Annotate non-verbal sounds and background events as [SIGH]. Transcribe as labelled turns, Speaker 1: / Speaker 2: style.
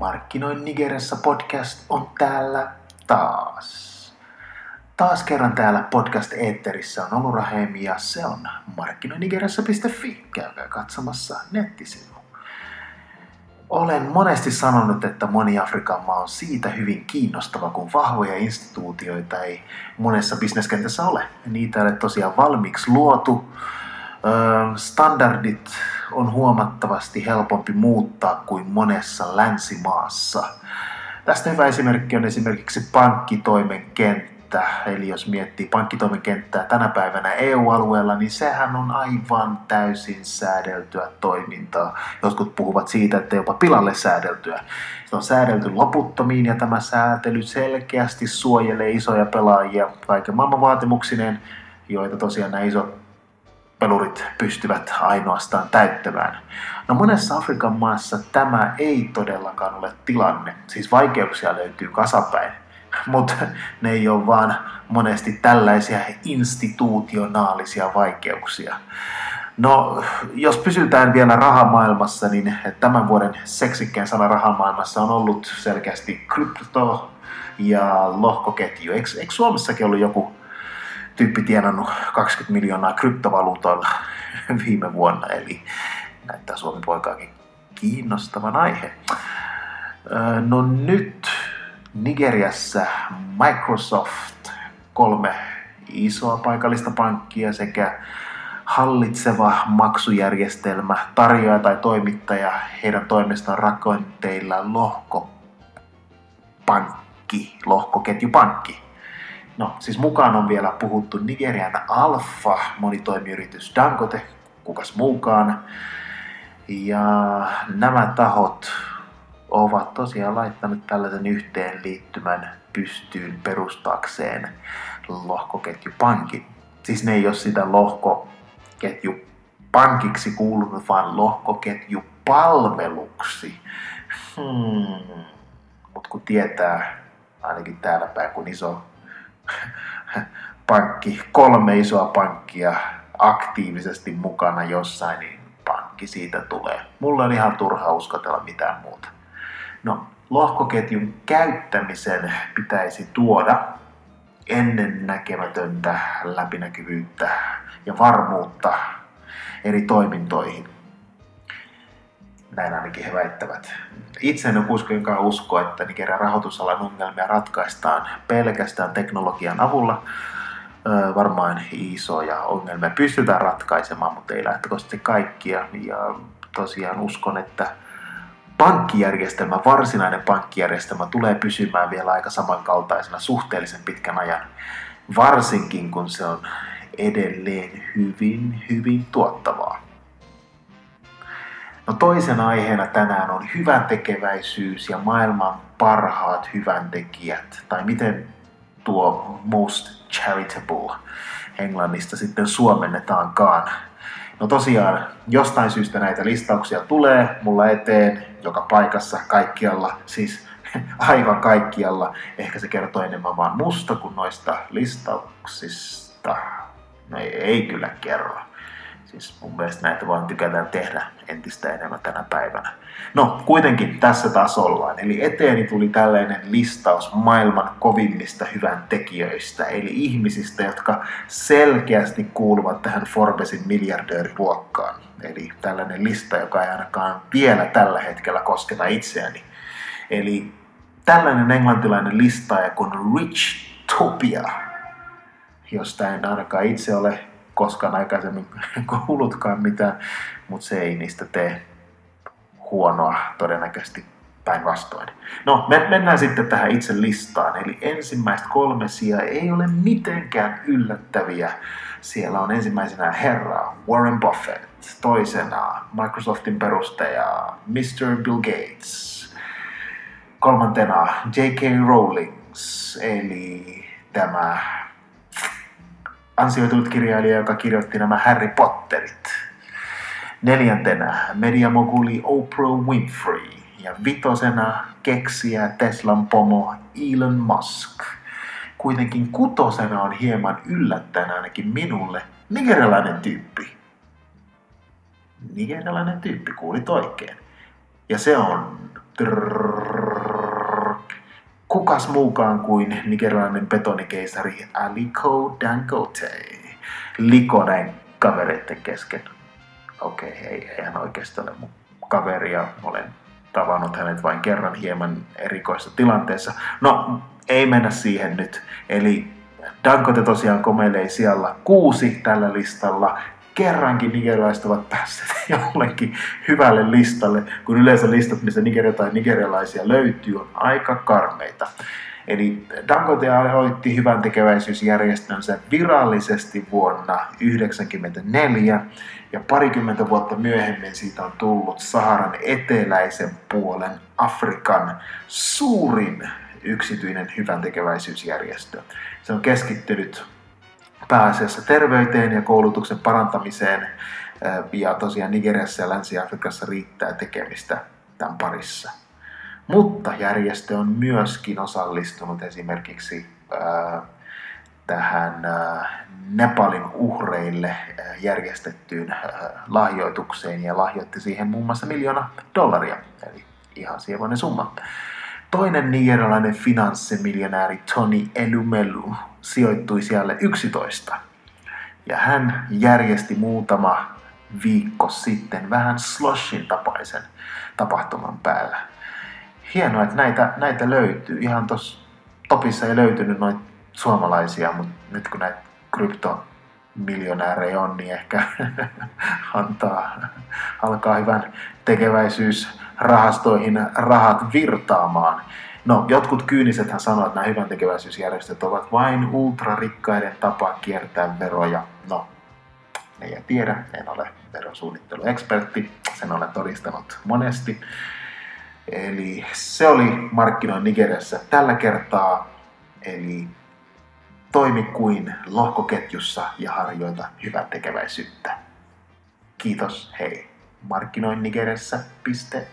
Speaker 1: Markkinoin Nigeriassa podcast on täällä taas. Taas kerran täällä podcast-eetterissä on Olura Heimi ja se on markkinoinnigerassa.fi. Käykää katsomassa nettisivu. Olen monesti sanonut, että moni Afrikan maa on siitä hyvin kiinnostava, kun vahvoja instituutioita ei monessa bisneskentässä ole. Niitä ei ole tosiaan valmiiksi luotu. Standardit on huomattavasti helpompi muuttaa kuin monessa länsimaassa. Tästä hyvä esimerkki on esimerkiksi pankkitoimen kenttä. Eli jos miettii pankkitoimen kenttää tänä päivänä EU-alueella, niin sehän on aivan täysin säädeltyä toimintaa. Jotkut puhuvat siitä, että jopa pilalle säädeltyä. Se on säädelty loputtomiin ja tämä säätely selkeästi suojelee isoja pelaajia kaiken maailman vaatimuksineen, joita tosiaan nämä isot pelurit pystyvät ainoastaan täyttämään. No monessa Afrikan maassa tämä ei todellakaan ole tilanne. Siis vaikeuksia löytyy kasapäin, [LAUGHS] mutta ne ei ole vaan monesti tällaisia institutionaalisia vaikeuksia. No, jos pysytään vielä rahamaailmassa, niin tämän vuoden seksikkään sana rahamaailmassa on ollut selkeästi krypto ja lohkoketju. Eikö, eikö Suomessakin ollut joku tyyppi tienannut 20 miljoonaa kryptovaluutoilla [LAUGHS] viime vuonna, eli näyttää Suomen poikaakin kiinnostavan aihe. No nyt Nigeriassa Microsoft, kolme isoa paikallista pankkia sekä hallitseva maksujärjestelmä, tarjoaja tai toimittaja heidän toimestaan rakenteilla lohkopankki, lohkoketjupankki No, siis mukaan on vielä puhuttu Nigerian Alfa, monitoimiyritys Dangote, kukas muukaan. Ja nämä tahot ovat tosiaan laittaneet tällaisen yhteenliittymän pystyyn perustaakseen lohkoketjupankin. Siis ne ei ole sitä lohkoketjupankiksi kuulunut, vaan lohkoketjupalveluksi. Hmm. Mutta kun tietää, ainakin täällä päin, kun iso pankki, kolme isoa pankkia aktiivisesti mukana jossain, niin pankki siitä tulee. Mulla on ihan turha uskotella mitään muuta. No, lohkoketjun käyttämisen pitäisi tuoda ennen näkemätöntä läpinäkyvyyttä ja varmuutta eri toimintoihin. Näin ainakin he väittävät. Itse en kuitenkaan usko, että Nigerian rahoitusalan ongelmia ratkaistaan pelkästään teknologian avulla. varmaan isoja ongelmia pystytään ratkaisemaan, mutta ei lähtökohtaisesti kaikkia. Ja tosiaan uskon, että pankkijärjestelmä, varsinainen pankkijärjestelmä tulee pysymään vielä aika samankaltaisena suhteellisen pitkän ajan, varsinkin kun se on edelleen hyvin, hyvin tuottavaa. No toisena aiheena tänään on hyvän tekeväisyys ja maailman parhaat hyväntekijät, tai miten tuo most charitable englannista sitten suomennetaankaan. No tosiaan, jostain syystä näitä listauksia tulee mulla eteen joka paikassa, kaikkialla, siis [LAUGHS] aivan kaikkialla. Ehkä se kertoo enemmän vaan musta kuin noista listauksista. No ei, ei kyllä kerro. Siis mun mielestä näitä vaan tykätään tehdä entistä enemmän tänä päivänä. No, kuitenkin tässä taas ollaan. Eli eteeni tuli tällainen listaus maailman kovimmista hyvän tekijöistä, eli ihmisistä, jotka selkeästi kuuluvat tähän Forbesin miljardööriluokkaan. Eli tällainen lista, joka ei ainakaan vielä tällä hetkellä kosketa itseäni. Eli tällainen englantilainen listaaja kuin Rich Topia, josta en ainakaan itse ole koskaan aikaisemmin [LAUGHS] kuullutkaan mitään, mutta se ei niistä tee huonoa todennäköisesti päinvastoin. No, me mennään sitten tähän itse listaan. Eli ensimmäistä kolme sijaa ei ole mitenkään yllättäviä. Siellä on ensimmäisenä herra Warren Buffett, toisena Microsoftin perustaja Mr. Bill Gates, kolmantena J.K. Rowlings, eli tämä ansioitunut kirjailija, joka kirjoitti nämä Harry Potterit. Neljäntenä mediamoguli Oprah Winfrey ja vitosena keksiä Teslan pomo Elon Musk. Kuitenkin kutosena on hieman yllättäen ainakin minulle nigerialainen tyyppi. Nigerialainen tyyppi, kuulit oikein. Ja se on kukas muukaan kuin nigerialainen betonikeisari Aliko Dangote. Liko näin kavereiden kesken. Okei, okay, ei, ei hän oikeasti ole mun kaveri ja olen tavannut hänet vain kerran hieman erikoisessa tilanteessa. No, ei mennä siihen nyt. Eli Dangote tosiaan komeilee siellä kuusi tällä listalla. Kerrankin nigerilaiset ovat päässeet [LAUGHS] jollekin hyvälle listalle, kun yleensä listat, missä nigeria tai nigerialaisia löytyy, on aika karmeita. Eli Dangote aloitti hyvän tekeväisyysjärjestönsä virallisesti vuonna 1994 ja parikymmentä vuotta myöhemmin siitä on tullut Saharan eteläisen puolen Afrikan suurin yksityinen hyvän tekeväisyysjärjestö. Se on keskittynyt pääasiassa terveyteen ja koulutuksen parantamiseen ja tosiaan Nigeriassa ja Länsi-Afrikassa riittää tekemistä tämän parissa. Mutta järjestö on myöskin osallistunut esimerkiksi tähän Nepalin uhreille järjestettyyn lahjoitukseen ja lahjoitti siihen muun muassa miljoona dollaria, eli ihan sievoinen summa. Toinen nigerialainen finanssimiljonääri Tony Elumelu sijoittui siellä 11. Ja hän järjesti muutama viikko sitten vähän sloshin tapaisen tapahtuman päällä. Hienoa, että näitä, näitä löytyy. Ihan tuossa topissa ei löytynyt noita suomalaisia, mutta nyt kun näitä kryptomiljonäärejä on, niin ehkä [LAUGHS] antaa, alkaa hyvän tekeväisyysrahastoihin rahat virtaamaan. No, jotkut kyynisethän sanoo, että nämä hyvän tekeväisyysjärjestöt ovat vain ultrarikkaiden tapa kiertää veroja. No, ei tiedä, en ole verosuunnitteluekspertti, sen olen todistanut monesti. Eli se oli markkinoin Nigeriassa tällä kertaa. Eli toimi kuin lohkoketjussa ja harjoita hyvän tekeväisyyttä. Kiitos, hei. Markkinoin Nigeriassa. Piste